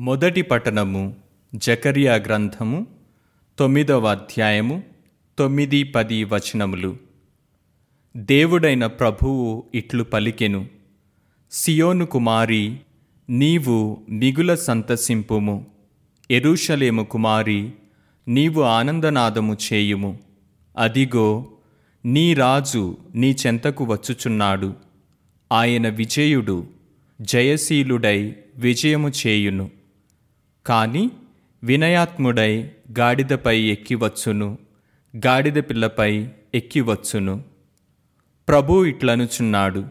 మొదటి పట్టణము జకరియా గ్రంథము తొమ్మిదవ అధ్యాయము తొమ్మిది పది వచనములు. దేవుడైన ప్రభువు ఇట్లు పలికెను సియోను కుమారి నీవు మిగుల సంతసింపుము. ఎరుషలేము కుమారి నీవు ఆనందనాదము చేయుము. అదిగో నీ రాజు నీ చెంతకు వచ్చుచున్నాడు. ఆయన విజయుడు జయశీలుడై విజయము చేయును. కాని వినయాత్ముడై గాడిదపై ఎక్కివచ్చును గాడిద పిల్లపై ఎక్కివచ్చును. ప్రభు ఇట్లనుచున్నాడు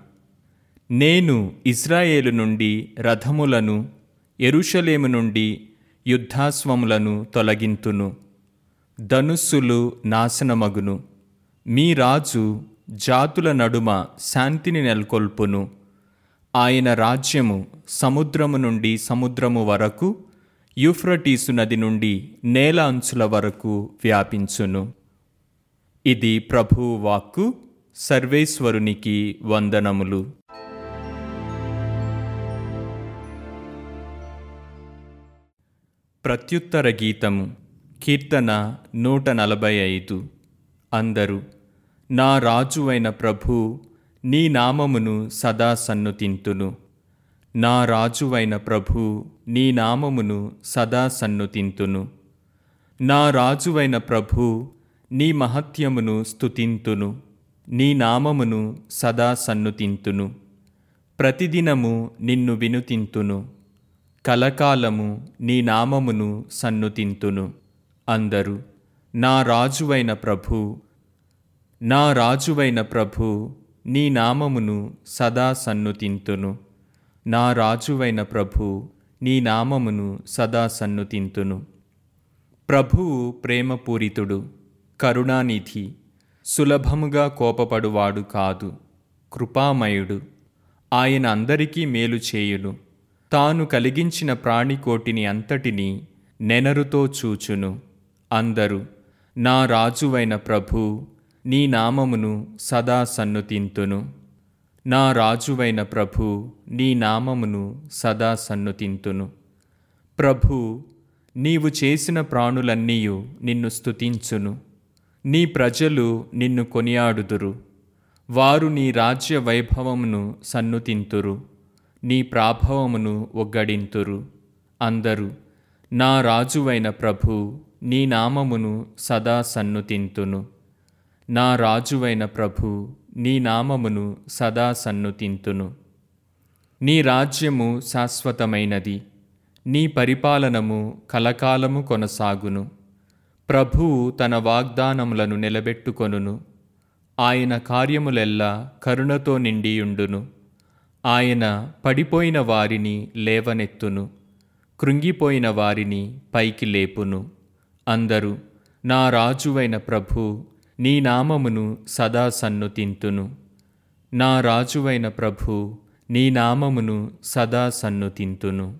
నేను ఇజ్రాయేలు నుండి రథములను ఎరుషలేము నుండి యుద్ధాస్వములను తొలగింతును. ధనుస్సులు నాశనమగును మీ రాజు జాతుల నడుమ శాంతిని నెలకొల్పును. ఆయన రాజ్యము సముద్రము నుండి సముద్రము వరకు యూఫ్రటీసు నది నుండి నేల అంచుల వరకు వ్యాపించును. ఇది ప్రభువు వాక్కు సర్వేశ్వరునికి వందనములు. ప్రత్యుత్తర గీతము కీర్తన నూట నలభై ఐదు. అందరూ నా రాజువైన ప్రభు నీ నామమును సదా సన్నుతింతును. నా రాజువైన ప్రభు నీ నామమును సదా సన్నుతింతును నా రాజువైన ప్రభు నీ మహత్యమును స్తుతింతును. నీ నామమును సదా సన్నుతింతును ప్రతిదినము నిన్ను వినుతింతును. కలకాలము నీ నామమును సన్నుతింతును అందరు నా రాజువైన ప్రభు నా రాజువైన ప్రభు నీ నామమును సదా సన్నుతింతును నా రాజువైన ప్రభు నీ నామమును సదా సన్నుతింతును. ప్రభువు ప్రేమపూరితుడు కరుణానిధి సులభముగా కోపపడువాడు కాదు కృపామయుడు. ఆయన అందరికీ మేలు చేయును. తాను కలిగించిన ప్రాణికోటిని అంతటిని నెనరుతో చూచును. అందరూ నా రాజువైన ప్రభు నీ నామమును సదా సన్నుతింతును. నా రాజువైన ప్రభు నీ నామమును సదా సన్నుతింతును ప్రభు నీవు చేసిన ప్రాణులన్నీయు నిన్ను స్తుతించును. నీ ప్రజలు నిన్ను కొనియాడుదురు. వారు నీ రాజ్య వైభవమును సన్నుతింతురు నీ ప్రాభవమును ఒగ్గడింతురు. అందరూ నా రాజువైన ప్రభు నీ నామమును సదా సన్నుతింతును నా రాజువైన ప్రభు నీ నామమును సదా సన్నుతింతును నీ రాజ్యము శాశ్వతమైనది. నీ పరిపాలనము కలకాలము కొనసాగును. ప్రభువు తన వాగ్దానములను నిలబెట్టుకొనును. ఆయన కార్యములెల్లా కరుణతో నిండియుండును. ఆయన పడిపోయిన వారిని లేవనెత్తును. కృంగిపోయిన వారిని పైకి లేపును. అందరూ నా రాజువైన ప్రభు నీ నామమును సదా సన్నుతింతును. నా రాజువైన ప్రభు నీ నామమును సదా సన్నుతింతును.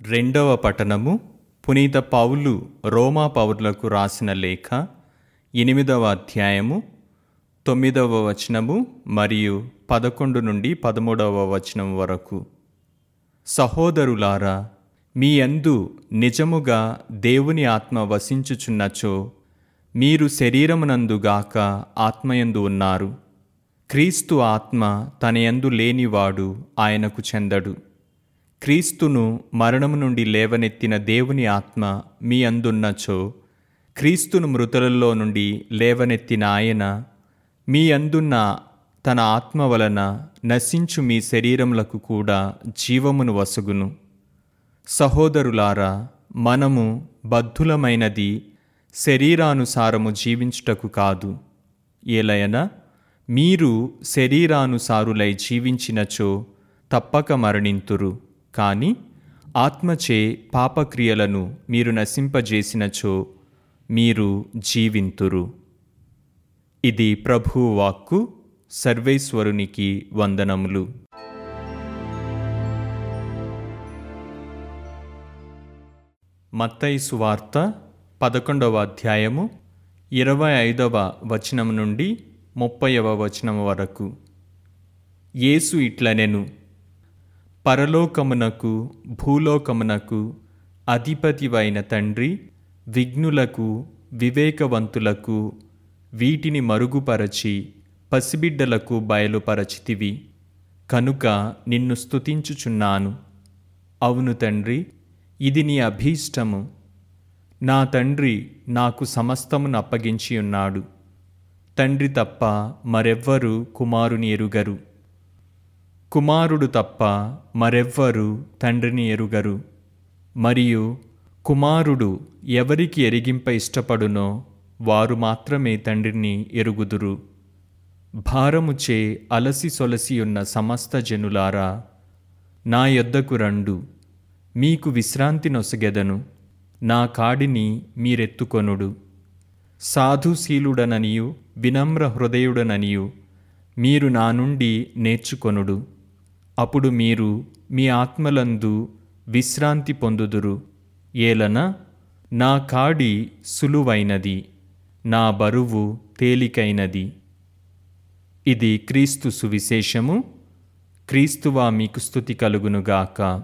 రెండవ పఠనము పునీత పౌలు రోమా పౌరులకు రాసిన లేఖ ఎనిమిదవ అధ్యాయము తొమ్మిదవ వచనము మరియు పదకొండు నుండి పదమూడవ వచనం వరకు. సహోదరులారా మీ అందు నిజముగా దేవుని ఆత్మ వసించుచున్నచో మీరు శరీరమునందుగాక ఆత్మయందు ఉన్నారు. క్రీస్తు ఆత్మ తనయందు లేనివాడు ఆయనకు చెందడు. క్రీస్తును మరణము నుండి లేవనెత్తిన దేవుని ఆత్మ మీ అందున్నచో క్రీస్తును మృతులలో నుండి లేవనెత్తిన ఆయన మీ అందున్న తన ఆత్మ వలన నశించు మీ శరీరములకు కూడా జీవమును వసుగును. సహోదరులారా మనము బద్ధులమైనది శరీరానుసారము జీవించుటకు కాదు. ఏలయన మీరు శరీరానుసారులై జీవించినచో తప్పక మరణింతురు. కాని ఆత్మచే పాపక్రియలను మీరు నశింపజేసినచో మీరు జీవింతురు. ఇది ప్రభు వాక్కు సర్వేశ్వరునికి వందనములు. మత్తయి సువార్త పదకొండవ అధ్యాయము ఇరవై ఐదవ వచనం నుండి ముప్పైవ వచనం వరకు. యేసు ఇట్లనెను పరలోకమునకు భూలోకమునకు అధిపతివైన తండ్రి విఘ్నులకు వివేకవంతులకు వీటిని మరుగుపరచి పసిబిడ్డలకు బయలుపరచితివి. కనుక నిన్ను స్తుతించుచున్నాను. అవును తండ్రి ఇది నీ అభీష్టము. నా తండ్రి నాకు సమస్తమును అప్పగించి ఉన్నాడు. తండ్రి తప్ప మరెవ్వరు కుమారుని ఎరుగరు. కుమారుడు తప్ప మరెవ్వరు తండ్రిని ఎరుగరు. మరియు కుమారుడు ఎవరికి ఎరిగింప ఇష్టపడునో వారు మాత్రమే తండ్రిని ఎరుగుదురు. భారముచే అలసి సొలసి ఉన్న సమస్త జనులారా నా యొద్దకు రండు. మీకు విశ్రాంతి నొసగెదను. నా కాడిని మీరెత్తుకొనుడు. సాధుశీలుడననియు వినమ్ర హృదయుడననియు మీరు నా నుండి నేర్చుకొనుడు. అప్పుడు మీరు మీ ఆత్మలందు విశ్రాంతి పొందుదురు. ఏలన నా కాడి సులువైనది నా బరువు తేలికైనది. ఇది క్రీస్తు సువిశేషము. క్రీస్తువా మీకు స్థుతి కలుగునుగాక.